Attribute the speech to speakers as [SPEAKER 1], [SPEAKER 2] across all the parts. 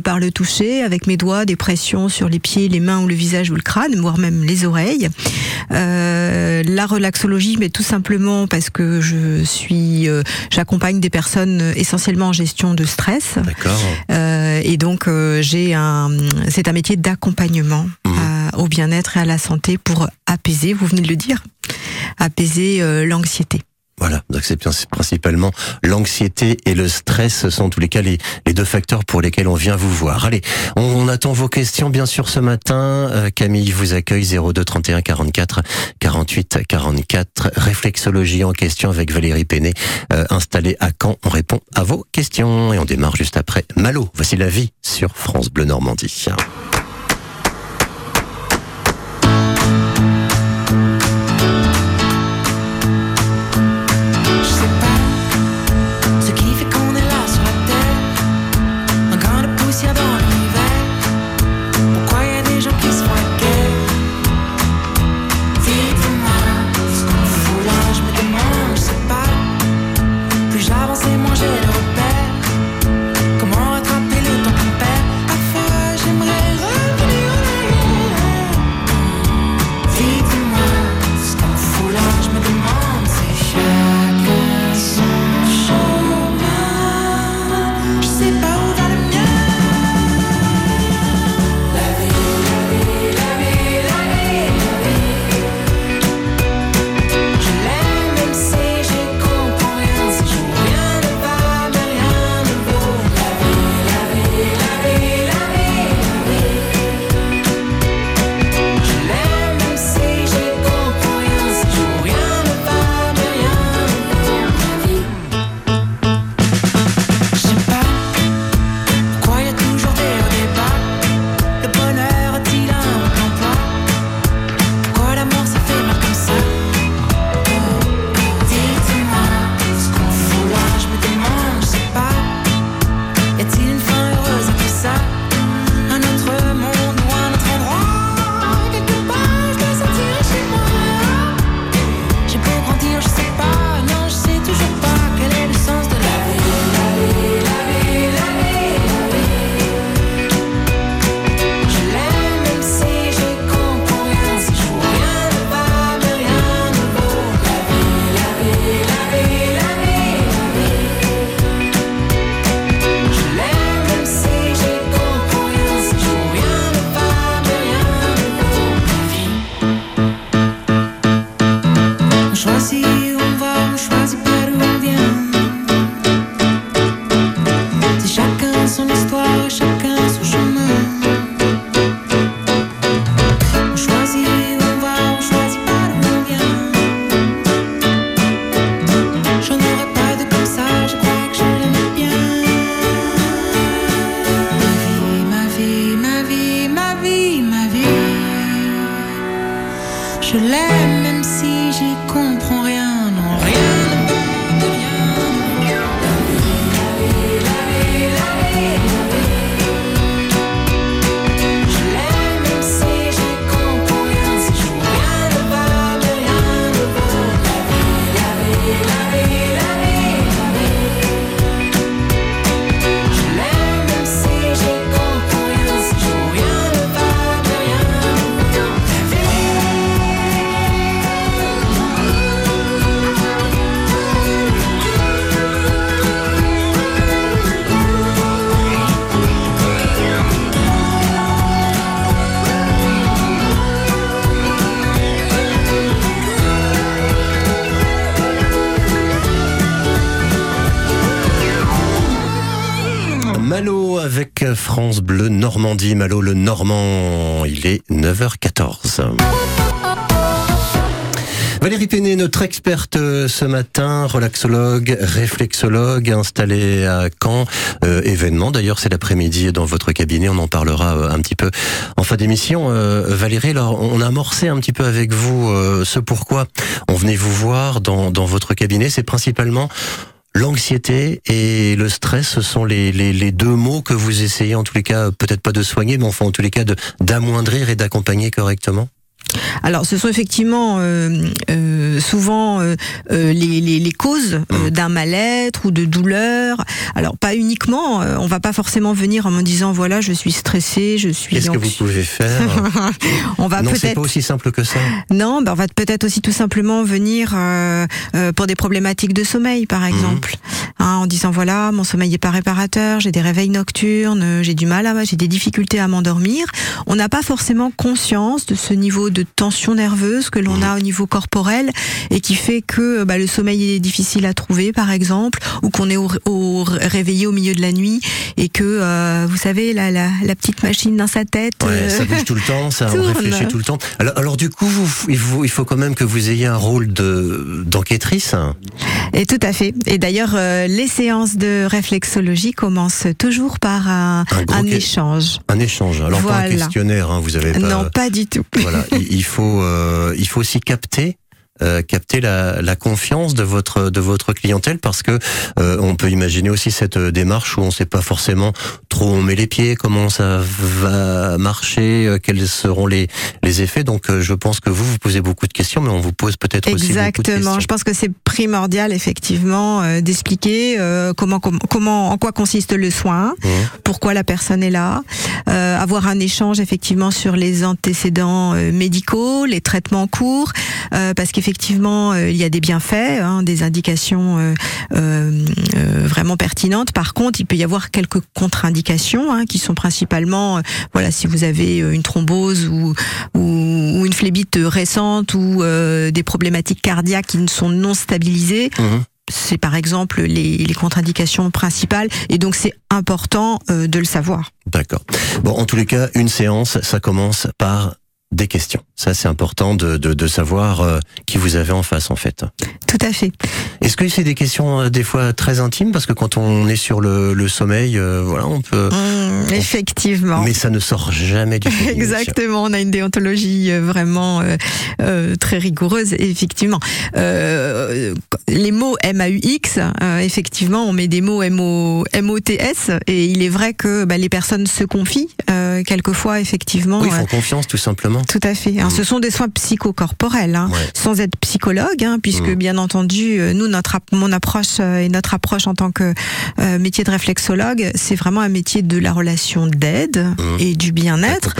[SPEAKER 1] par le toucher avec mes doigts des pressions sur les pieds, les mains ou le visage ou le crâne, voire même les oreilles. Euh, la relaxologie, mais tout simplement parce que je suis, euh, j'accompagne des personnes essentiellement en gestion de stress.
[SPEAKER 2] D'accord.
[SPEAKER 1] Euh, et donc j'ai un, c'est un métier d'accompagnement à- au bien-être et à la santé pour apaiser. Vous venez de le dire, apaiser l'anxiété.
[SPEAKER 2] Voilà, donc c'est principalement l'anxiété et le stress, ce sont tous les cas les, deux facteurs pour lesquels on vient vous voir. Allez, on, attend vos questions bien sûr ce matin. Euh, Camille vous accueille 02 31 44 48 44. Réflexologie en question avec Valérie Péné, euh, installée à Caen. On répond à vos questions et on démarre juste après Malo. Voici la vie sur France Bleu Normandie. Malo avec France Bleu Normandie. Malo le Normand, il est 9h14. Valérie Péné, notre experte euh, ce matin, relaxologue, réflexologue, installée à Caen. Euh, événement, d'ailleurs, c'est l'après-midi dans votre cabinet. On en parlera euh, un petit peu en fin d'émission. Euh, Valérie, alors, on a amorcé un petit peu avec vous euh, ce pourquoi on venait vous voir dans, dans votre cabinet. C'est principalement L'anxiété et le stress, ce sont les, deux mots que vous essayez en tous les cas, peut-être pas de soigner, mais enfin en tous les cas d'amoindrir et d'accompagner correctement?
[SPEAKER 1] Alors, ce sont effectivement euh, euh, souvent euh, euh, les, les, les causes euh,
[SPEAKER 3] Mhm.
[SPEAKER 1] d'un mal-être ou de douleur. Alors, pas uniquement. euh, on va pas forcément venir en me disant voilà, je suis stressée, je suis.
[SPEAKER 3] Qu'est-ce que vous pouvez faire
[SPEAKER 1] on va
[SPEAKER 3] Non, c'est
[SPEAKER 1] peut-être.
[SPEAKER 3] pas aussi simple que ça.
[SPEAKER 1] Non, ben on va peut-être aussi tout simplement venir euh, euh, pour des problématiques de sommeil, par exemple, Hein, en disant voilà, mon sommeil est pas réparateur, j'ai des réveils nocturnes, j'ai du mal à, j'ai des difficultés à m'endormir. On n'a pas forcément conscience de ce niveau de tension nerveuse que l'on a au niveau corporel et qui fait que bah, le sommeil est difficile à trouver, par exemple, ou qu'on est au, au- réveillé au milieu de la nuit et que euh, vous savez la, la, la petite machine dans sa tête.
[SPEAKER 3] Ouais,
[SPEAKER 1] euh,
[SPEAKER 3] ça bouge tout le temps, ça on réfléchit tout le temps. Alors, alors du coup, vous- il faut, il faut quand même que vous ayez un rôle de d'enquêtrice.
[SPEAKER 1] Et tout à fait. Et d'ailleurs, euh, les séances de réflexologie commencent toujours par un, échange.
[SPEAKER 3] Un échange. Alors pas un
[SPEAKER 1] Voilà.
[SPEAKER 3] questionnaire, hein, vous avez pas.
[SPEAKER 1] Non, pas du tout.
[SPEAKER 3] Voilà, il faut, euh, il faut aussi capter. Euh, capter la, la confiance de votre de votre clientèle parce que euh, on peut imaginer aussi cette euh, démarche où on ne sait pas forcément trop où on met les pieds comment ça va marcher euh, quels seront les les effets donc euh, je pense que vous vous posez beaucoup de questions mais on vous pose peut-être aussi beaucoup de
[SPEAKER 1] Exactement.
[SPEAKER 3] questions
[SPEAKER 1] Je pense que c'est primordial effectivement euh, d'expliquer euh, comment, comment comment en quoi consiste le soin,
[SPEAKER 3] Mhm.
[SPEAKER 1] pourquoi la personne est là, euh, avoir un échange effectivement sur les antécédents euh, médicaux, les traitements en cours, euh, parce qu'effectivement euh, il y a des bienfaits, hein, des indications euh, euh, vraiment pertinentes. Par contre, il peut y avoir quelques contre-indications hein, qui sont principalement, voilà, si vous avez une thrombose ou, ou, ou une phlébite récente ou des problématiques cardiaques qui ne sont non stabilisées,
[SPEAKER 3] Mhm.
[SPEAKER 1] c'est par exemple les, les contre-indications principales et donc c'est important euh, de le savoir.
[SPEAKER 3] D'accord. Bon, en tous les cas, une séance, ça commence par des questions. Ça, c'est important de, de, de savoir euh, qui vous avez en face, en fait.
[SPEAKER 1] Tout à fait.
[SPEAKER 3] Est-ce que c'est des questions euh, des fois très intimes? Parce que quand on est sur le, le sommeil, euh, voilà, on peut.
[SPEAKER 1] Mmh, effectivement.
[SPEAKER 3] Mais ça ne sort jamais du sommeil.
[SPEAKER 1] Exactement, on a une déontologie euh, vraiment euh, euh, très rigoureuse. Effectivement, euh, les mots MAUX, euh, effectivement, on met des mots MO, MOTS, et il est vrai que bah, les personnes se confient euh, quelquefois, effectivement.
[SPEAKER 3] Oui, ils font confiance tout simplement.
[SPEAKER 1] Tout à fait. Hein,
[SPEAKER 3] Mhm.
[SPEAKER 1] Ce sont des soins psychocorporels, hein,
[SPEAKER 3] Ouais.
[SPEAKER 1] sans être psychologue, hein, puisque
[SPEAKER 3] Mhm.
[SPEAKER 1] bien entendu, euh, nous, notre mon approche euh, et notre approche en tant que euh, métier de réflexologue, c'est vraiment un métier de la relation d'aide
[SPEAKER 3] Mhm.
[SPEAKER 1] et du bien-être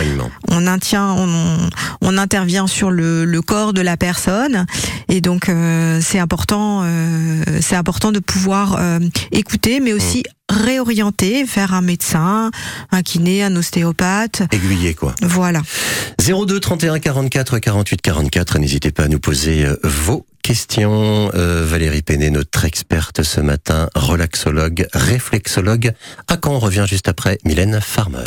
[SPEAKER 1] on, intient, on, on intervient sur le, le corps de la personne et donc euh, c'est important, euh, c'est important de pouvoir euh, écouter, mais aussi réorienter vers un médecin, un kiné, un ostéopathe.
[SPEAKER 3] Aiguillé, quoi.
[SPEAKER 1] Voilà.
[SPEAKER 3] 02 31 44 48 44. N'hésitez pas à nous poser euh, vos questions. Euh, Valérie Péné, notre experte ce matin, relaxologue, réflexologue. À quand on revient juste après Mylène Farmer.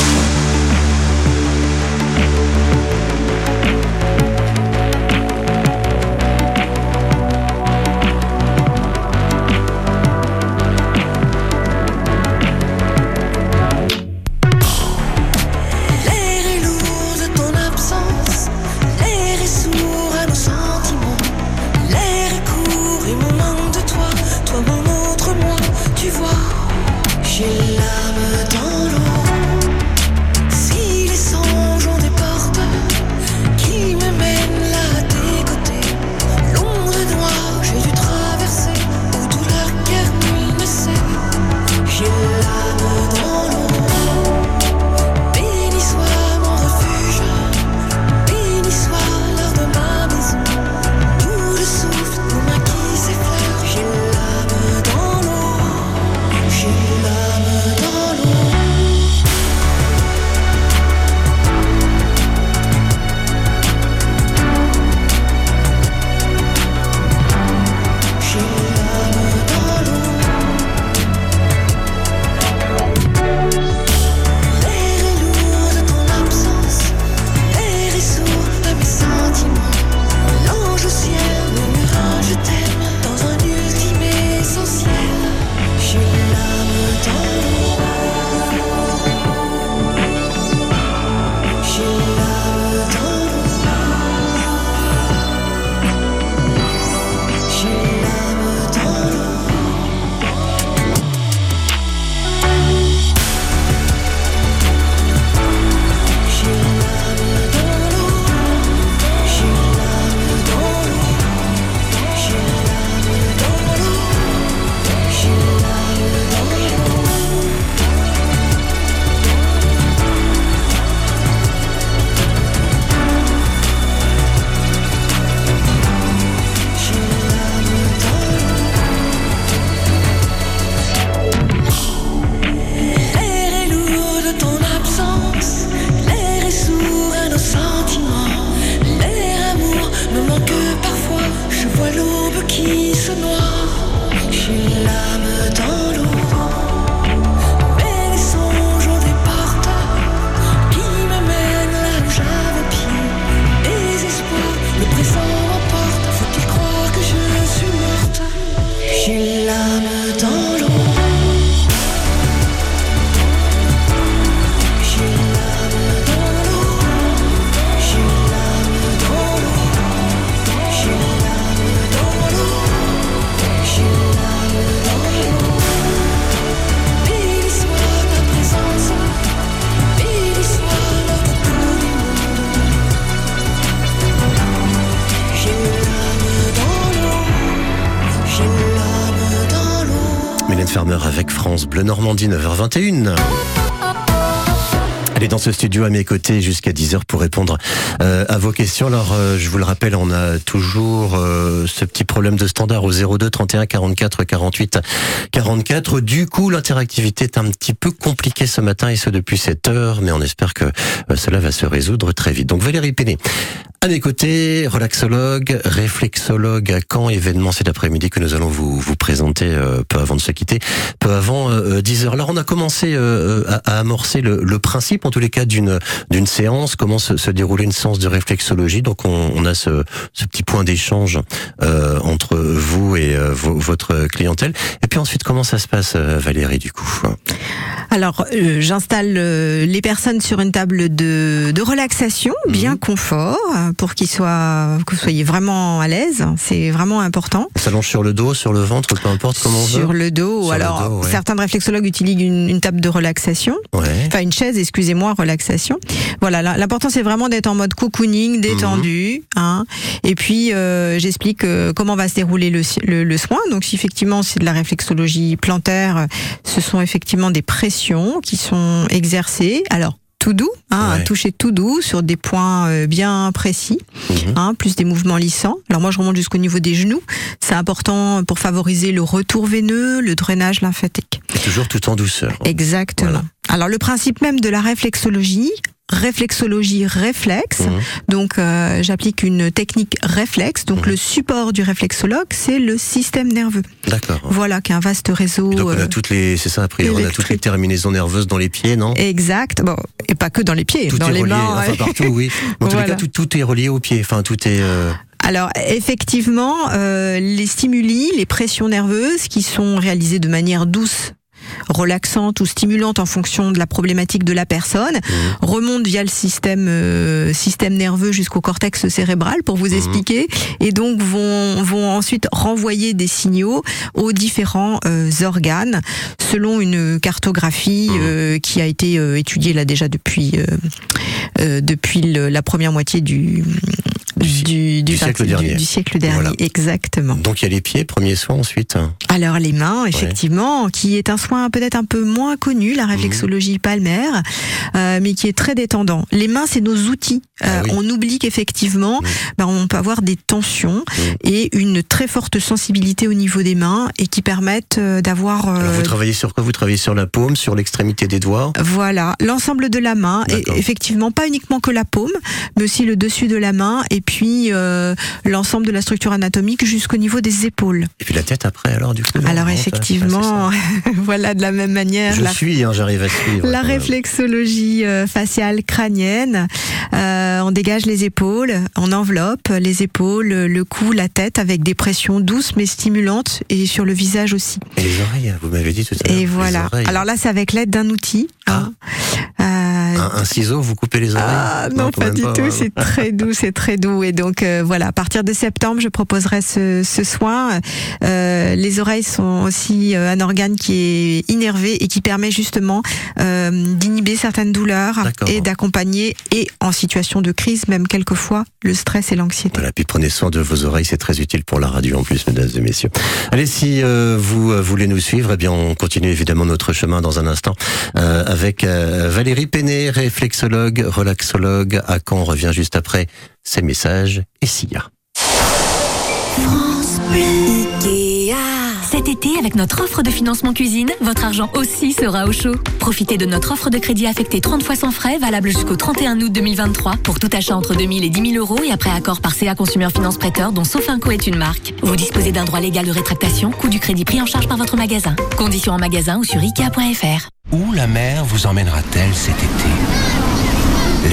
[SPEAKER 3] Farmer avec France Bleu Normandie, 9h21. Elle est dans ce studio à mes côtés jusqu'à 10h pour répondre euh, à vos questions. Alors, euh, je vous le rappelle, on a toujours euh, ce petit problème de standard au 02 31 44 48 44. Du coup, l'interactivité est un petit peu compliquée ce matin et ce depuis 7 heures, mais on espère que cela va se résoudre très vite. Donc, Valérie Péné, à mes côtés, relaxologue, réflexologue à Caen, événement cet après-midi que nous allons vous, vous présenter euh, peu avant de se quitter, peu avant euh, 10 heures. Alors on a commencé euh, à, à amorcer le, le principe, en tous les cas, d'une d'une séance, comment se, se dérouler une séance de réflexologie? Donc on, on a ce, ce petit point d'échange euh, entre vous et euh, vo- votre clientèle. Et puis ensuite, comment ça se passe, euh, Valérie, du coup?
[SPEAKER 1] Alors, euh, j'installe euh, les personnes sur une table de, de relaxation, bien confort, euh, pour qu'ils soient, que vous soyez vraiment à l'aise. C'est vraiment important.
[SPEAKER 3] On s'allonge sur le dos, sur le ventre, peu importe comment on
[SPEAKER 1] Sur
[SPEAKER 3] veut.
[SPEAKER 1] le dos.
[SPEAKER 3] Sur le
[SPEAKER 1] Alors,
[SPEAKER 3] dos, ouais.
[SPEAKER 1] certains réflexologues utilisent une, une table de relaxation.
[SPEAKER 3] Ouais.
[SPEAKER 1] Enfin, une chaise, excusez-moi, relaxation. Voilà, l'important c'est vraiment d'être en mode cocooning, détendu. Hein. Et puis, euh, j'explique euh, comment va se dérouler le, le, le soin. Donc, si effectivement c'est de la réflexologie plantaire, ce sont effectivement des pressions qui sont exercées. Alors, tout doux, hein,
[SPEAKER 3] Ouais.
[SPEAKER 1] un toucher tout doux sur des points euh, bien précis,
[SPEAKER 3] Mhm.
[SPEAKER 1] hein, plus des mouvements lissants. Alors moi je remonte jusqu'au niveau des genoux, c'est important pour favoriser le retour veineux, le drainage lymphatique.
[SPEAKER 3] Toujours tout en douceur.
[SPEAKER 1] Exactement.
[SPEAKER 3] Voilà.
[SPEAKER 1] Alors le principe même de la réflexologie, réflexologie réflexe,
[SPEAKER 3] Mhm.
[SPEAKER 1] donc euh, j'applique une technique réflexe, donc
[SPEAKER 3] Mhm.
[SPEAKER 1] le support du réflexologue c'est le système nerveux.
[SPEAKER 3] D'accord.
[SPEAKER 1] Voilà qui est un vaste réseau.
[SPEAKER 3] Et donc on
[SPEAKER 1] euh,
[SPEAKER 3] a toutes les, c'est ça, après on a toutes les terminaisons nerveuses dans les pieds, non?
[SPEAKER 1] Exact. Bon, et pas que dans les pieds,
[SPEAKER 3] Tout
[SPEAKER 1] dans
[SPEAKER 3] est
[SPEAKER 1] les
[SPEAKER 3] relié,
[SPEAKER 1] mains.
[SPEAKER 3] enfin partout, oui. En tous les cas, tout, tout est relié aux pieds. Enfin, tout est. euh,
[SPEAKER 1] Alors effectivement, euh, les stimuli, les pressions nerveuses qui sont réalisées de manière douce relaxante ou stimulante en fonction de la problématique de la personne
[SPEAKER 3] Mhm.
[SPEAKER 1] remontent via le système euh, système nerveux jusqu'au cortex cérébral pour vous
[SPEAKER 3] Mhm.
[SPEAKER 1] expliquer et donc vont vont ensuite renvoyer des signaux aux différents euh, organes selon une cartographie
[SPEAKER 3] Mhm.
[SPEAKER 1] euh, qui a été euh, étudiée là déjà depuis euh, euh, depuis le- la première moitié du
[SPEAKER 3] Du
[SPEAKER 1] du,
[SPEAKER 3] du siècle dernier.
[SPEAKER 1] du siècle dernier,
[SPEAKER 3] Voilà.
[SPEAKER 1] exactement.
[SPEAKER 3] Donc il y a les pieds, premier soin ensuite.
[SPEAKER 1] Alors les mains, effectivement, qui est un soin peut-être un peu moins connu,
[SPEAKER 3] Mhm.
[SPEAKER 1] la réflexologie palmaire, euh, mais qui est très détendant. Les mains, c'est nos outils.
[SPEAKER 3] Ah
[SPEAKER 1] Euh,
[SPEAKER 3] oui.
[SPEAKER 1] On oublie qu'effectivement,
[SPEAKER 3] Mhm.
[SPEAKER 1] ben, on peut avoir des tensions et une très forte sensibilité au niveau des mains et qui permettent euh, d'avoir euh,
[SPEAKER 3] vous travaillez sur quoi? Vous travaillez sur la paume, sur l'extrémité des doigts?
[SPEAKER 1] Voilà, l'ensemble de la main, et effectivement pas uniquement que la paume, mais aussi le dessus de la main, et puis euh, l'ensemble de la structure anatomique jusqu'au niveau des épaules.
[SPEAKER 3] Et puis la tête après, alors du coup
[SPEAKER 1] Alors
[SPEAKER 3] ça-
[SPEAKER 1] effectivement, voilà de la même manière. la
[SPEAKER 3] Je suis, hein, j'arrive à suivre.
[SPEAKER 1] la
[SPEAKER 3] même.
[SPEAKER 1] réflexologie euh, faciale crânienne, euh, on dégage les épaules, on enveloppe les épaules, le cou, la tête avec des pressions douces mais stimulantes et sur le visage aussi.
[SPEAKER 3] Et les oreilles, vous m'avez dit tout à l'heure.
[SPEAKER 1] Et voilà. Alors là, c'est avec l'aide d'un outil. hein. Euh,
[SPEAKER 3] un, un ciseau, vous coupez les oreilles
[SPEAKER 1] Ah non, pas du tout, c'est très doux, c'est très doux. Et donc euh, voilà, à partir de septembre, je proposerai ce, ce soin. Euh, les oreilles sont aussi euh, un organe qui est innervé et qui permet justement euh, d'inhiber certaines douleurs et d'accompagner, et en situation de crise, même quelquefois, le stress et l'anxiété.
[SPEAKER 3] Voilà, puis prenez soin de vos oreilles, c'est très utile pour la radio en plus, mesdames et messieurs. Allez, si euh, vous euh, voulez nous suivre, eh bien on continue évidemment notre chemin dans un instant euh, avec euh, Valérie Péné, réflexologue, relaxologue. À quand on revient juste après ces messages et Sia.
[SPEAKER 4] Cet été, avec notre offre de financement cuisine, votre argent aussi sera au chaud. Profitez de notre offre de crédit affecté 30 fois sans frais, valable jusqu'au 31 août 2023, pour tout achat entre 2000 et 10 000 euros et après accord par CA Consumer Finance Prêteur, dont Sofinco est une marque. Vous disposez d'un droit légal de rétractation, coût du crédit pris en charge par votre magasin. Conditions en magasin ou sur ikea.fr.
[SPEAKER 5] Où la mer vous emmènera-t-elle cet été?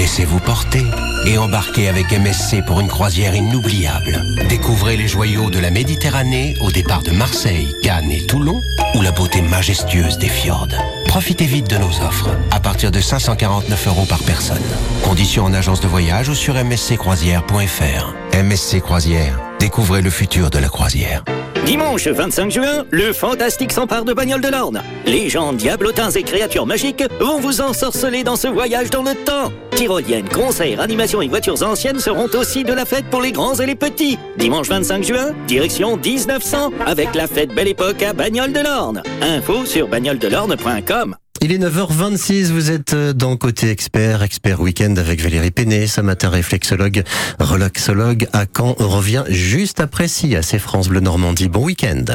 [SPEAKER 5] Laissez-vous porter et embarquez avec MSC pour une croisière inoubliable. Découvrez les joyaux de la Méditerranée au départ de Marseille, Cannes et Toulon ou la beauté majestueuse des fjords. Profitez vite de nos offres à partir de 549 euros par personne. Conditions en agence de voyage ou sur msccroisière.fr. MSC Croisière, découvrez le futur de la croisière.
[SPEAKER 6] Dimanche 25 juin, le fantastique s'empare de Bagnole de l'Orne. Légendes, diablotins et créatures magiques vont vous ensorceler dans ce voyage dans le temps. Tyroliennes, concerts, animations et voitures anciennes seront aussi de la fête pour les grands et les petits. Dimanche 25 juin, direction 1900 avec la fête Belle Époque à Bagnole de l'Orne. Info sur bagnoledelorne.com.
[SPEAKER 7] Il est 9h26, vous êtes euh, dans Côté Expert, Expert Week-end avec Valérie Péné, ce matin réflexologue, relaxologue à Caen. Revient juste après SIA, c'est France Bleu Normandie. Bon week-end.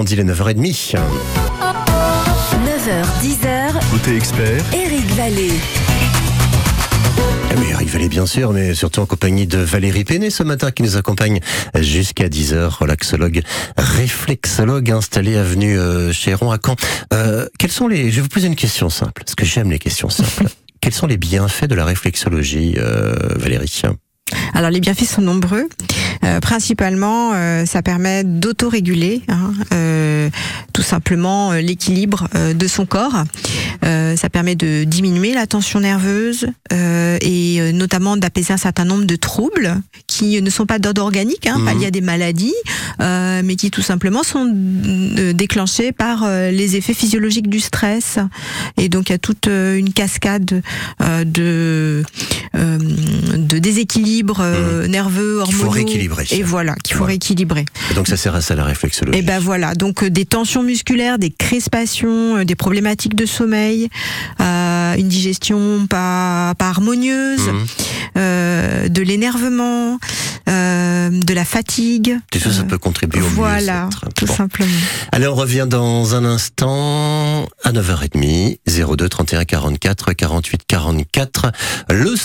[SPEAKER 7] Normandie, les 9h30.
[SPEAKER 4] 9h, 10h,
[SPEAKER 8] Côté expert,
[SPEAKER 4] Eric Vallée.
[SPEAKER 7] Oui, Eric Vallée, bien sûr, mais surtout en compagnie de Valérie Péné ce matin qui nous accompagne jusqu'à 10h, relaxologue, réflexologue installé avenue euh, Chéron à Caen. Euh, quels sont les, je vais vous poser une question simple, parce que j'aime les questions simples. quels sont les bienfaits de la réflexologie, euh, Valérie?
[SPEAKER 1] Alors les bienfaits sont nombreux. Euh, principalement, euh, ça permet d'autoréguler hein, euh, tout simplement euh, l'équilibre euh, de son corps. Euh, ça permet de diminuer la tension nerveuse euh, et euh, notamment d'apaiser un certain nombre de troubles qui ne sont pas d'ordre organique, hein, pas
[SPEAKER 7] Mhm.
[SPEAKER 1] liés à des maladies, euh, mais qui tout simplement sont déclenchés par les effets physiologiques du stress. Et donc il y a toute une cascade euh, de euh, de déséquilibre euh, nerveux,
[SPEAKER 9] Qu'il faut
[SPEAKER 1] hormonaux.
[SPEAKER 9] rééquilibrer.
[SPEAKER 1] Et voilà, qu'il faut
[SPEAKER 9] Voilà.
[SPEAKER 1] rééquilibrer.
[SPEAKER 9] Et donc ça sert à ça la réflexologie.
[SPEAKER 1] Et ben voilà, donc euh, des tensions musculaires, des crispations, des problématiques de sommeil, une digestion pas, pas harmonieuse, euh, de l'énervement, de la fatigue.
[SPEAKER 9] Tout ça, ça peut contribuer au
[SPEAKER 1] Voilà, tout
[SPEAKER 9] Bon.
[SPEAKER 1] simplement.
[SPEAKER 9] Allez, on revient dans un instant à 9h30, 02 31 44 48 44. Le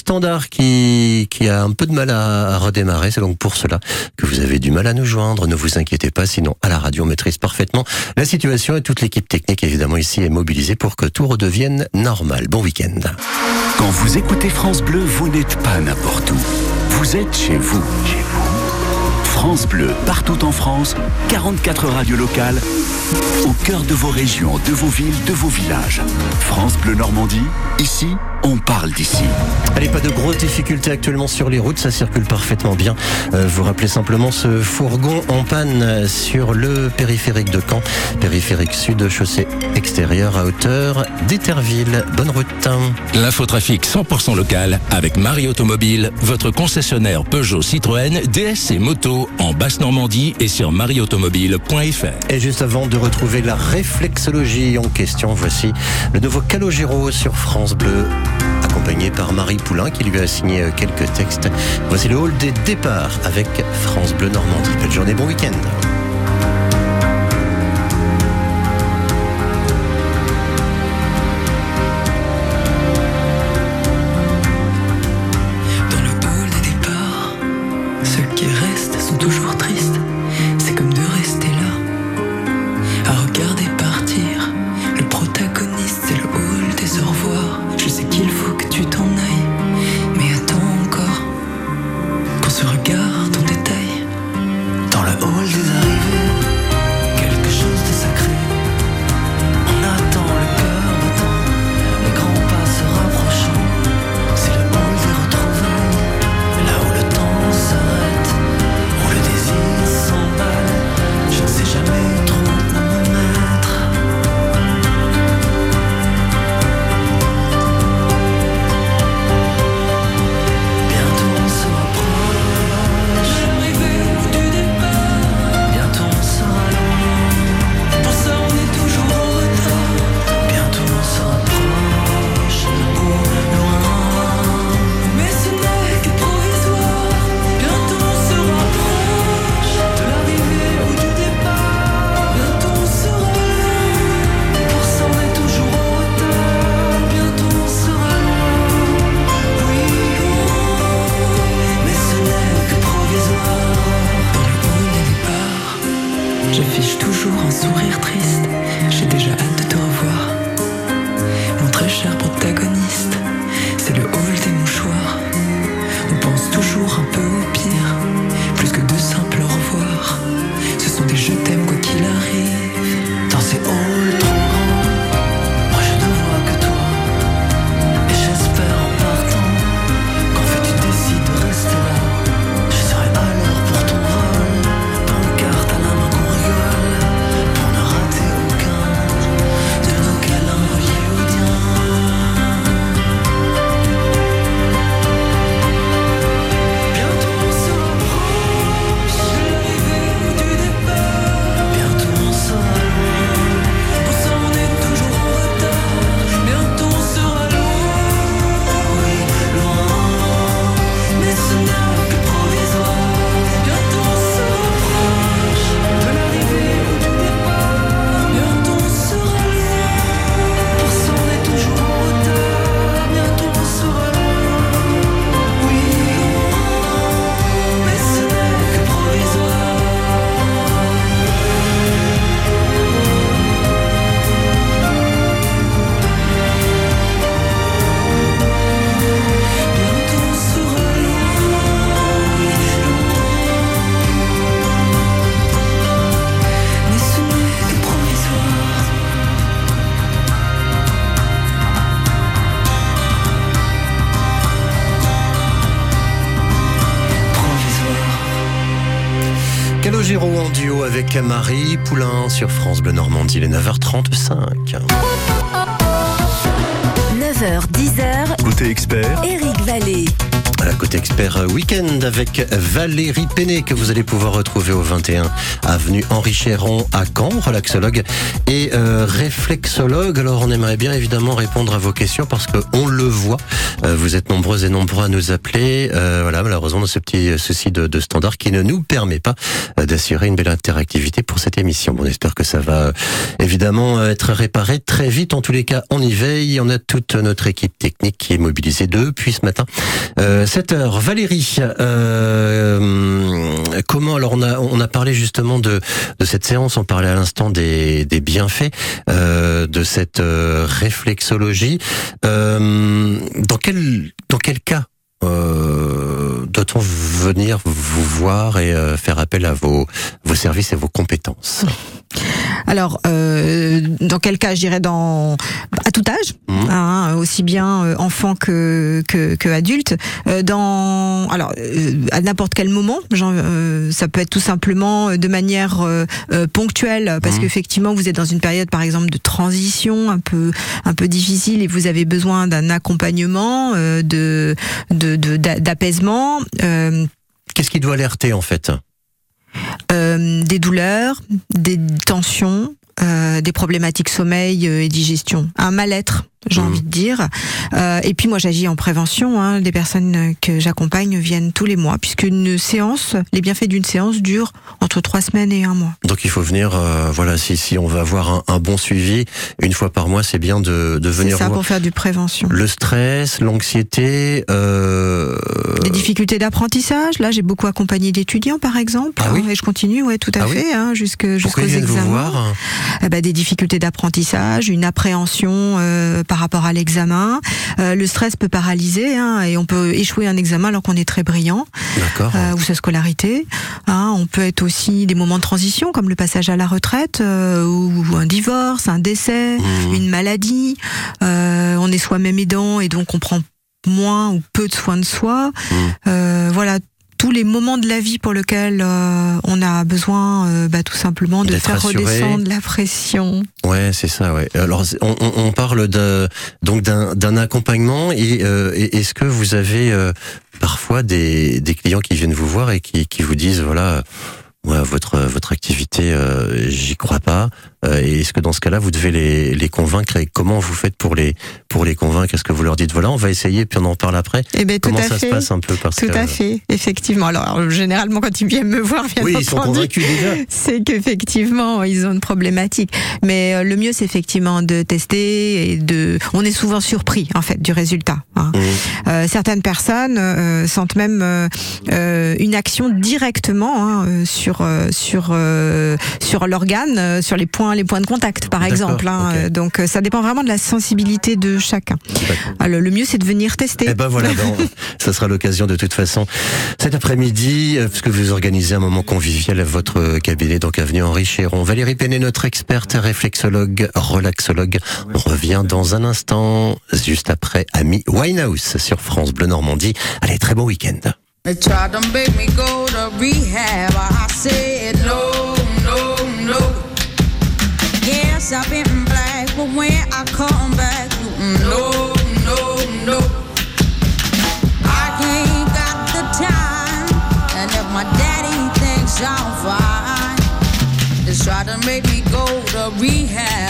[SPEAKER 9] qui, a un peu de mal à, à redémarrer, c'est donc pour cela que vous avez du mal à nous joindre. Ne vous inquiétez pas, sinon à la radio on maîtrise parfaitement la situation et toute l'équipe technique évidemment ici est mobilisée pour que tout redevienne normal. Bon week-end.
[SPEAKER 8] Quand vous écoutez France Bleu, vous n'êtes pas n'importe où. Vous êtes chez vous. Chez vous. France Bleu, partout en France, 44 radios locales, au cœur de vos régions, de vos villes, de vos villages. France Bleu Normandie, ici, on parle d'ici.
[SPEAKER 9] Allez, pas de grosses difficultés actuellement sur les routes, ça circule parfaitement bien. Euh, vous rappelez simplement ce fourgon en panne sur le périphérique de Caen, périphérique sud, chaussée extérieure à hauteur d'Éterville. Bonne route.
[SPEAKER 10] L'infotrafic 100% local avec Marie Automobile, votre concessionnaire Peugeot, Citroën, DS et moto en Basse-Normandie et sur marieautomobile.fr.
[SPEAKER 9] Et juste avant de retrouver la réflexologie en question, voici le nouveau Calogero sur France Bleu, accompagné par Marie Poulain qui lui a signé euh, quelques textes. Voici le hall des départs avec France Bleu Normandie. Belle journée, bon week-end. Poulain sur France Bleu Normandie, les 9h35.
[SPEAKER 11] 9h, 10h,
[SPEAKER 8] Côté expert,
[SPEAKER 4] Eric Vallée.
[SPEAKER 3] Côté expert week-end avec Valérie Péné que vous allez pouvoir retrouver au 21 avenue Henri Chéron à Caen, relaxologue et euh, réflexologue. Alors on aimerait bien évidemment répondre à vos questions parce que on le voit, euh, vous êtes nombreux et nombreux à nous appeler. Euh, voilà, malheureusement dans ce petit souci de, standard qui ne nous permet pas d'assurer une belle interactivité pour cette émission. Bon, on espère que ça va évidemment être réparé très vite. En tous les cas, on y veille. On a toute notre équipe technique qui est mobilisée depuis ce matin. Euh, 7 heures. Valérie, euh, comment alors on a parlé justement de cette séance. On parlait à l'instant des bienfaits euh, de cette euh, réflexologie. Dans quel cas doit-on venir vous voir et euh, faire appel à vos vos services et vos compétences?
[SPEAKER 1] Alors, euh, dans quel cas, je dirais dans à tout âge,
[SPEAKER 3] Mhm.
[SPEAKER 1] hein, aussi bien euh, enfant que que, que adulte. Dans alors à n'importe quel moment, genre, ça peut être tout simplement de manière ponctuelle, parce
[SPEAKER 3] Mhm.
[SPEAKER 1] qu'effectivement vous êtes dans une période, par exemple, de transition un peu un peu difficile et vous avez besoin d'un accompagnement, de de de- euh,
[SPEAKER 3] Qu'est-ce qui doit alerter en fait?
[SPEAKER 1] Euh, des douleurs, des tensions, euh, des problématiques sommeil et digestion, un mal-être, j'ai
[SPEAKER 3] Mhm.
[SPEAKER 1] envie de dire. Euh, et puis moi j'agis en prévention. Hein, les personnes que j'accompagne viennent tous les mois, puisque une séance, les bienfaits d'une séance durent entre trois semaines et un mois.
[SPEAKER 3] Donc il faut venir, euh, voilà, si, si on veut avoir un, un bon suivi, une fois par mois, c'est bien de, de
[SPEAKER 1] C'est
[SPEAKER 3] venir
[SPEAKER 1] ça
[SPEAKER 3] voir.
[SPEAKER 1] pour faire du prévention.
[SPEAKER 3] Le stress, l'anxiété, euh,
[SPEAKER 1] Des difficultés d'apprentissage. Là, j'ai beaucoup accompagné d'étudiants, par exemple.
[SPEAKER 3] Ah oui
[SPEAKER 1] hein, et je continue, ouais, tout à
[SPEAKER 3] Ah oui
[SPEAKER 1] fait, hein, jusque jusqu'aux
[SPEAKER 3] vous
[SPEAKER 1] examens.
[SPEAKER 3] voir?
[SPEAKER 1] Eh ben, des difficultés d'apprentissage, une appréhension euh, par rapport à l'examen. Euh, le stress peut paralyser hein, et on peut échouer un examen alors qu'on est très brillant euh, ou sa scolarité. Hein, on peut être aussi des moments de transition comme le passage à la retraite euh, ou, un divorce, un décès,
[SPEAKER 3] Mhm.
[SPEAKER 1] une maladie. On est soi-même aidant et donc on prend moins ou peu de soin de soi. Euh, voilà tous les moments de la vie pour lesquels euh, on a besoin euh, bah, tout simplement de faire redescendre la pression.
[SPEAKER 3] Ouais, c'est ça. Ouais. Alors on, parle de donc d'un accompagnement et, euh, et est-ce que vous avez parfois des, des clients qui viennent vous voir et qui, qui vous disent voilà. Ouais, votre votre activité, j'y crois pas. Euh, et est-ce que dans ce cas-là, vous devez les, les convaincre et comment vous faites pour les pour les convaincre? Est-ce que vous leur dites voilà, on va essayer puis on en parle après?
[SPEAKER 1] Eh ben, tout
[SPEAKER 3] Comment
[SPEAKER 1] à
[SPEAKER 3] ça
[SPEAKER 1] fait.
[SPEAKER 3] se passe un peu? Parce
[SPEAKER 1] Tout
[SPEAKER 3] que
[SPEAKER 1] à fait, effectivement. Alors, euh, généralement, quand ils viennent me voir, bien
[SPEAKER 3] oui, ils sont convaincus déjà.
[SPEAKER 1] c'est qu'effectivement, ils ont une problématique. Mais euh, le mieux, c'est effectivement de tester et de. On est souvent surpris, en fait, du résultat. hein. Euh, certaines personnes euh, sentent même euh, une action directement hein, sur sur sur l'organe, sur les points les points de contact, par exemple. hein. Euh, Donc, euh, ça dépend vraiment de la sensibilité de chacun. Alors, le mieux, c'est de venir tester.
[SPEAKER 3] Eh ben voilà, ben, ça sera l'occasion de toute façon cet après-midi, euh, puisque vous organisez un moment convivial à votre cabinet, donc avenue Henri Chéron. Valérie Péné, notre experte réflexologue, relaxologue. On revient dans un instant, juste après Ami Winehouse sur France Bleu Normandie. Allez, très bon week-end.
[SPEAKER 12] They tried to make me go to rehab. I said no, no, no. Yes, I've been black, but when I come back, mm, no, no, no. I ain't got the time, and if my daddy thinks I'm fine, they try to make me go to rehab.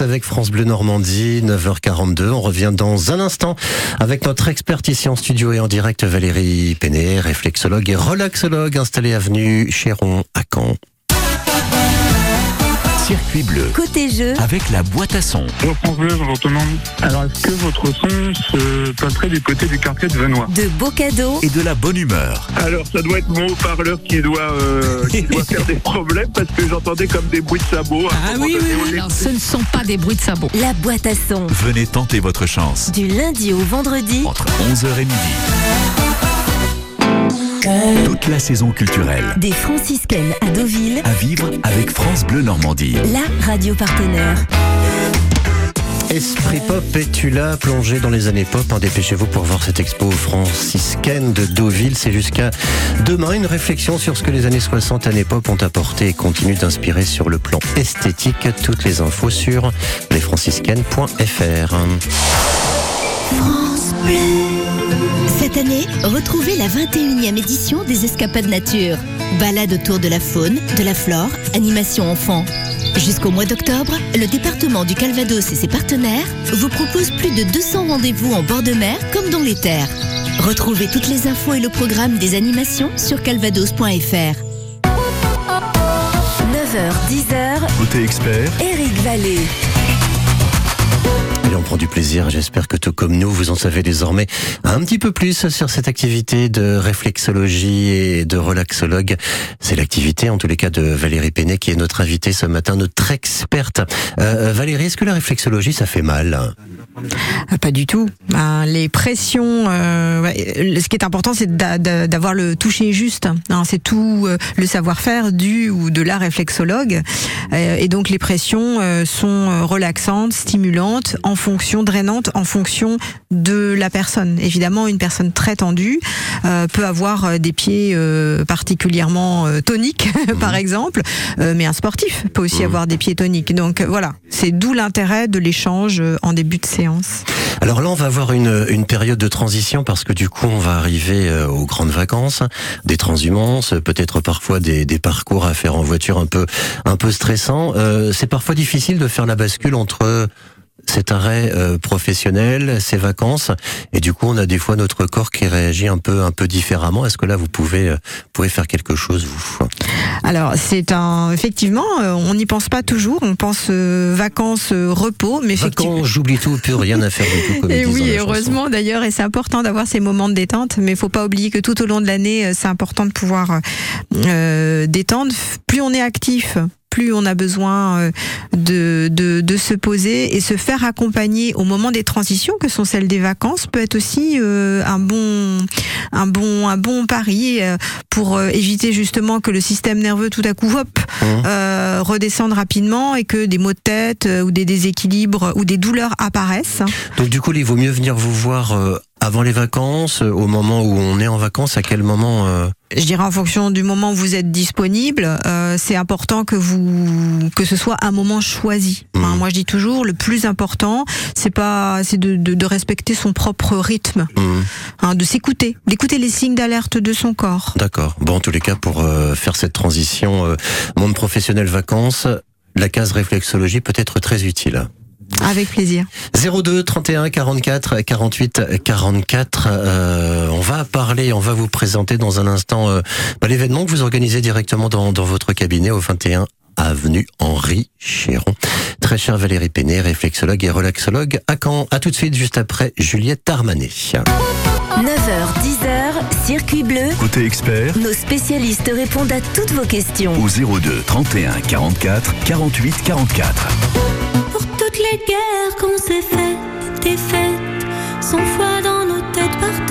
[SPEAKER 3] Avec France Bleu Normandie, 9h42. On revient dans un instant avec notre experte ici en studio et en direct, Valérie Péné, réflexologue et relaxologue installée avenue Chéron
[SPEAKER 8] Circuit bleu.
[SPEAKER 4] Côté jeu,
[SPEAKER 8] Avec la boîte à son.
[SPEAKER 13] France Bleu. Alors, est-ce que votre son se passerait du côté du quartier de Venois
[SPEAKER 4] de beaux cadeaux,
[SPEAKER 8] Et de la bonne humeur.
[SPEAKER 13] Alors, ça doit être mon haut-parleur qui doit, euh, qui doit faire des problèmes parce que j'entendais comme des bruits de sabots.
[SPEAKER 14] Ah oui, oui, oui. Alors, ce ne sont pas des bruits de sabots.
[SPEAKER 4] la boîte à son.
[SPEAKER 8] Venez tenter votre chance.
[SPEAKER 4] Du lundi au vendredi,
[SPEAKER 8] Entre 11h et midi. Toute la saison culturelle.
[SPEAKER 4] des franciscaines à Deauville,
[SPEAKER 8] À vivre avec France Bleu Normandie.
[SPEAKER 4] la radio partenaire.
[SPEAKER 3] Esprit Pop, es-tu là, plongé dans les années pop? Hein, Dépêchez-vous pour voir cette expo franciscaine de Deauville. C'est jusqu'à demain une réflexion sur ce que les années 60 années pop ont apporté et continuent d'inspirer sur le plan esthétique. Toutes les infos sur lesfranciscaines.fr.
[SPEAKER 15] Cette année, retrouvez la 21e édition des Escapades Nature. Balade autour de la faune, de la flore, animation enfant. Jusqu'au mois d'octobre, le département du Calvados et ses partenaires vous proposent plus de 200 rendez-vous en bord de mer comme dans les terres. Retrouvez toutes les infos et le programme des animations sur calvados.fr.
[SPEAKER 4] 9h, 10h,
[SPEAKER 8] Côté expert,
[SPEAKER 4] Eric Vallée.
[SPEAKER 3] On prend du plaisir. J'espère que tout comme nous, vous en savez désormais un petit peu plus sur cette activité de réflexologie et de relaxologue. C'est l'activité, en tous les cas, de Valérie Pénet, qui est notre invitée ce matin, notre experte. Euh, Valérie, est-ce que la réflexologie, ça fait mal?
[SPEAKER 1] Ah, Pas du tout. Ben, les pressions, euh, ce qui est important, c'est d'a- d'a- d'avoir le toucher juste. hein. c'est tout euh, le savoir-faire du ou de la réflexologue. Euh, et donc les pressions euh, sont euh, relaxantes, stimulantes, fonction, drainantes, en fonction de la personne. Évidemment, une personne très tendue euh, peut avoir euh, des pieds euh, particulièrement euh, toniques, par exemple, mais un sportif peut aussi avoir des pieds toniques. Donc voilà, c'est d'où l'intérêt de l'échange en début de séance.
[SPEAKER 3] Alors là, on va avoir une, une période de transition parce que du coup, on va arriver aux grandes vacances, des transhumances, peut-être parfois des, des parcours à faire en voiture un peu, un peu stressants. C'est parfois difficile de faire la bascule entre cet arrêt euh, professionnel, ces vacances, et du coup, on a des fois notre corps qui réagit un peu, un peu différemment. Est-ce que là, vous pouvez, euh, pouvez faire quelque chose, vous?
[SPEAKER 1] Alors c'est un effectivement, euh, on n'y pense pas toujours. On pense euh, vacances, euh, repos, mais effectivement.
[SPEAKER 3] Vacances, j'oublie tout, plus rien à faire du tout. Comme
[SPEAKER 1] Et oui, heureusement d'ailleurs, et c'est important d'avoir ces moments de détente, mais il faut pas oublier que tout au long de l'année, euh, c'est important de pouvoir euh, détendre. Plus on est actif, plus on a besoin euh, de, de, de se poser et se faire accompagner au moment des transitions, que sont celles des vacances, peut être aussi euh, un bon un bon un bon pari euh, pour éviter justement que le système nerveux tout à coup hop
[SPEAKER 3] Mmh.
[SPEAKER 1] euh, redescende rapidement et que des maux de tête ou des déséquilibres ou des douleurs apparaissent.
[SPEAKER 3] Donc du coup, il vaut mieux venir vous voir avant les vacances, euh, au moment où on est en vacances, à quel moment euh,
[SPEAKER 1] je dirais en fonction du moment où vous êtes disponible, euh, c'est important que vous que ce soit un moment choisi.
[SPEAKER 3] Mhm.
[SPEAKER 1] moi, je dis toujours, le plus important, c'est pas, c'est de, de, de respecter son propre rythme,
[SPEAKER 3] hmm,
[SPEAKER 1] hein, de s'écouter, d'écouter les signes d'alerte de son corps.
[SPEAKER 3] D'accord. Bon, en tous les cas, pour euh, faire cette transition euh, monde professionnel vacances, la case réflexologie peut être très utile.
[SPEAKER 1] Avec plaisir.
[SPEAKER 3] 02 31 44 48 44. euh, on va parler, on va vous présenter dans un instant euh, bah, l'événement que vous organisez directement dans, dans votre cabinet au 21 avenue Henri Chéron. Très cher Valérie Pénet, réflexologue et relaxologue à Caen. À tout de suite, juste après Juliette Armanet.
[SPEAKER 4] 9h, 10h, Circuit bleu.
[SPEAKER 8] côté expert,
[SPEAKER 4] Nos spécialistes répondent à toutes vos questions.
[SPEAKER 8] au 02 31 44 48 44.
[SPEAKER 16] Toutes les guerres qu'on s'est faites, des fêtes, sans foi dans nos têtes par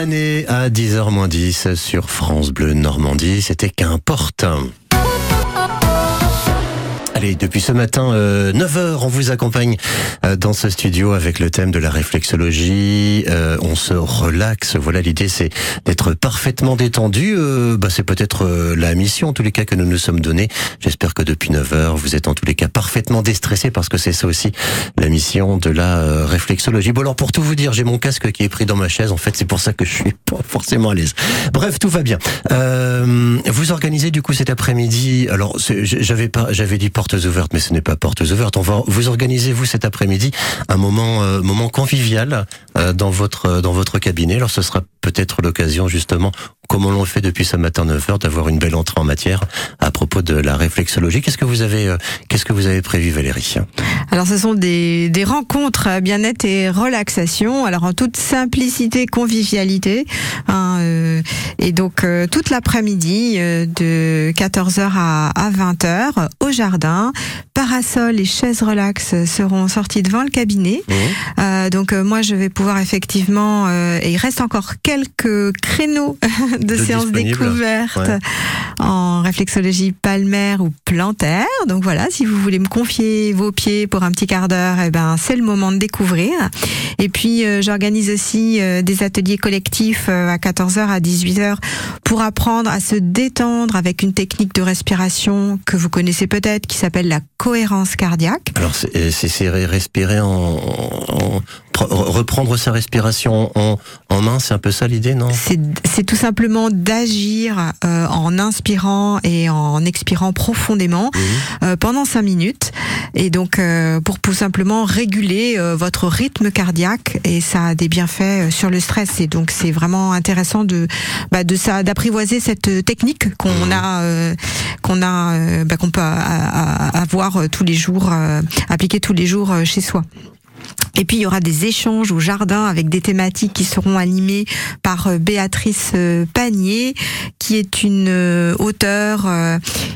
[SPEAKER 3] Darmanet à 10h 10 sur France Bleu Normandie. C'était qu'importe. Allez, depuis ce matin, euh, 9h, on vous accompagne euh, dans ce studio avec le thème de la réflexologie. Euh, on se relaxe. Voilà, l'idée, c'est d'être parfaitement détendu. Euh, bah, c'est peut-être euh, la mission, en tous les cas, que nous nous sommes donnée. J'espère que depuis 9h, vous êtes en tous les cas parfaitement déstressé parce que c'est ça aussi la mission de la euh, réflexologie. Bon, alors, pour tout vous dire, j'ai mon casque qui est pris dans ma chaise. En fait, c'est pour ça que je suis pas forcément à l'aise. Bref, tout va bien. Vous organisez du coup cet après-midi. Alors, j'avais pas, j'avais dit portes ouvertes, mais ce n'est pas portes ouvertes. On vous organisez vous cet après-midi un moment, euh, convivial euh, dans votre, dans votre cabinet. Alors, ce sera peut-être l'occasion justement, comme on l'a fait depuis ce matin 9h, d'avoir une belle entrée en matière à propos de la réflexologie? Qu'est-ce que vous avez, euh, qu'est-ce que vous avez prévu, Valérie?
[SPEAKER 1] Alors ce sont des, des rencontres euh, bien-être et relaxation, alors en toute simplicité, convivialité. hein, euh, et donc euh, toute l'après-midi euh, de 14h à, à 20h au jardin, parasol et chaises relax seront sortis devant le cabinet. Euh, donc euh, moi je vais pouvoir effectivement, euh, et il reste encore quelques créneaux de,
[SPEAKER 3] De
[SPEAKER 1] séances découvertes
[SPEAKER 3] Ouais.
[SPEAKER 1] en réflexologie palmaire ou plantaire. Donc voilà, si vous voulez me confier vos pieds pour un petit quart d'heure, eh ben c'est le moment de découvrir. Et puis euh, j'organise aussi euh, des ateliers collectifs euh, à 14h à 18h pour apprendre à se détendre avec une technique de respiration que vous connaissez peut-être qui s'appelle la cohérence cardiaque.
[SPEAKER 3] Alors, c'est respirer en, reprendre sa respiration en, en main, c'est un peu ça l'idée, non?
[SPEAKER 1] C'est tout simplement d'agir euh, en inspirant et en expirant profondément euh, pendant cinq minutes. Et donc, euh, pour tout simplement réguler euh, votre rythme cardiaque et ça a des bienfaits euh, sur le stress. Et donc, c'est vraiment intéressant de bah, de ça d'apprivoiser cette technique qu'on a euh, qu'on a euh, bah, qu'on peut a- a- avoir euh, tous les jours, euh, appliquer tous les jours euh, chez soi. Et puis il y aura des échanges au jardin avec des thématiques qui seront animées par euh, Béatrice euh, Panier, qui est une euh, auteure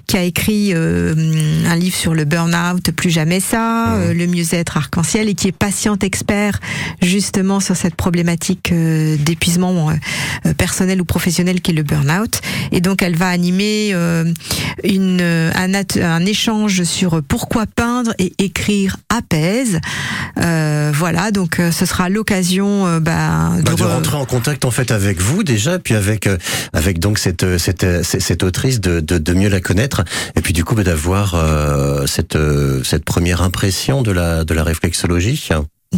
[SPEAKER 1] qui a écrit un livre sur le burn-out, plus jamais ça, le mieux-être arc-en-ciel, et qui est patiente expert justement sur cette problématique d'épuisement personnel ou professionnel qui est le burn-out. Et donc elle va animer une, un, échange sur pourquoi peindre et écrire apaise. Euh, voilà, donc euh, ce sera l'occasion euh, bah,
[SPEAKER 3] Bah, de
[SPEAKER 1] re-
[SPEAKER 3] rentrer en contact en fait avec vous déjà, puis avec euh, avec donc cette euh, cette euh, cette, autrice de, de de mieux la connaître, et puis du coup bah, d'avoir euh, cette euh, cette première impression de la de la réflexologie.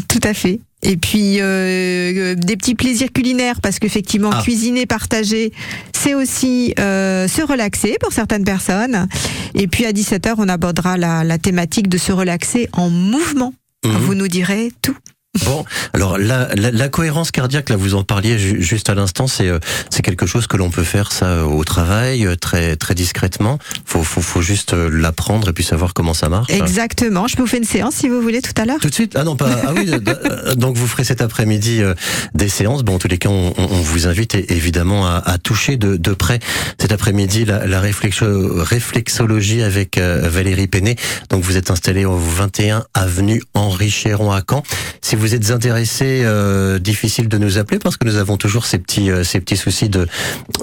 [SPEAKER 1] Tout à fait. Et puis euh, euh, des petits plaisirs culinaires parce qu'effectivement
[SPEAKER 3] Ah.
[SPEAKER 1] cuisiner, partager, c'est aussi euh, se relaxer pour certaines personnes. Et puis à 17h, on abordera la, la thématique de se relaxer en mouvement.
[SPEAKER 3] Mhm.
[SPEAKER 1] Vous nous direz tout.
[SPEAKER 3] Bon, alors la, la, la cohérence cardiaque, là vous en parliez ju- juste à l'instant, c'est euh, c'est quelque chose que l'on peut faire ça au travail euh, très très discrètement. Faut faut faut juste euh, l'apprendre et puis savoir comment ça marche.
[SPEAKER 1] Exactement. Je peux vous faire une séance si vous voulez tout à l'heure.
[SPEAKER 3] Tout de suite? Ah non, pas. Ah oui, euh, donc vous ferez cet après-midi euh, des séances. Bon, en tous les cas, on, on- vous invite évidemment à, à toucher de, de près cet après-midi la, la réflexo- réflexologie avec euh, Valérie Péné. Donc vous êtes installé au 21 avenue Henri Chéron à Caen. Si vous êtes intéressé, euh, difficile de nous appeler parce que nous avons toujours ces petits euh, ces petits soucis de,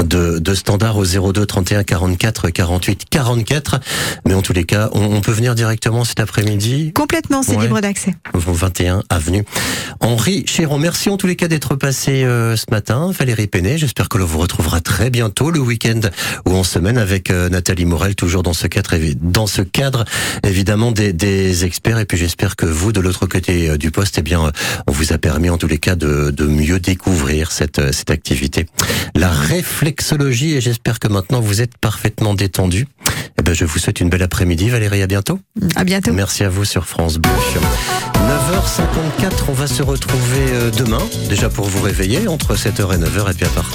[SPEAKER 3] de de standard au 02 31 44 48 44. Mais en tous les cas, on, on peut venir directement cet après-midi.
[SPEAKER 1] Complètement, c'est
[SPEAKER 3] Ouais.
[SPEAKER 1] libre d'accès.
[SPEAKER 3] 21 avenue Henri Chéron. Merci en tous les cas d'être passé euh, ce matin, Valérie Pénet. J'espère que l'on vous retrouvera très bientôt le week-end ou en semaine avec euh, Nathalie Morel, toujours dans ce cadre, dans ce cadre évidemment des, des experts. Et puis j'espère que vous, de l'autre côté euh, du poste, eh bien, vous a permis en tous les cas de, de mieux découvrir cette, euh, cette activité. La réflexologie, et j'espère que maintenant vous êtes parfaitement détendu. Eh ben, je vous souhaite une belle après-midi, Valérie. À bientôt.
[SPEAKER 1] À bientôt.
[SPEAKER 3] Merci à vous sur France Bleu. 9h54, on va se retrouver euh, demain, déjà pour vous réveiller entre 7h et 9h, et puis à partir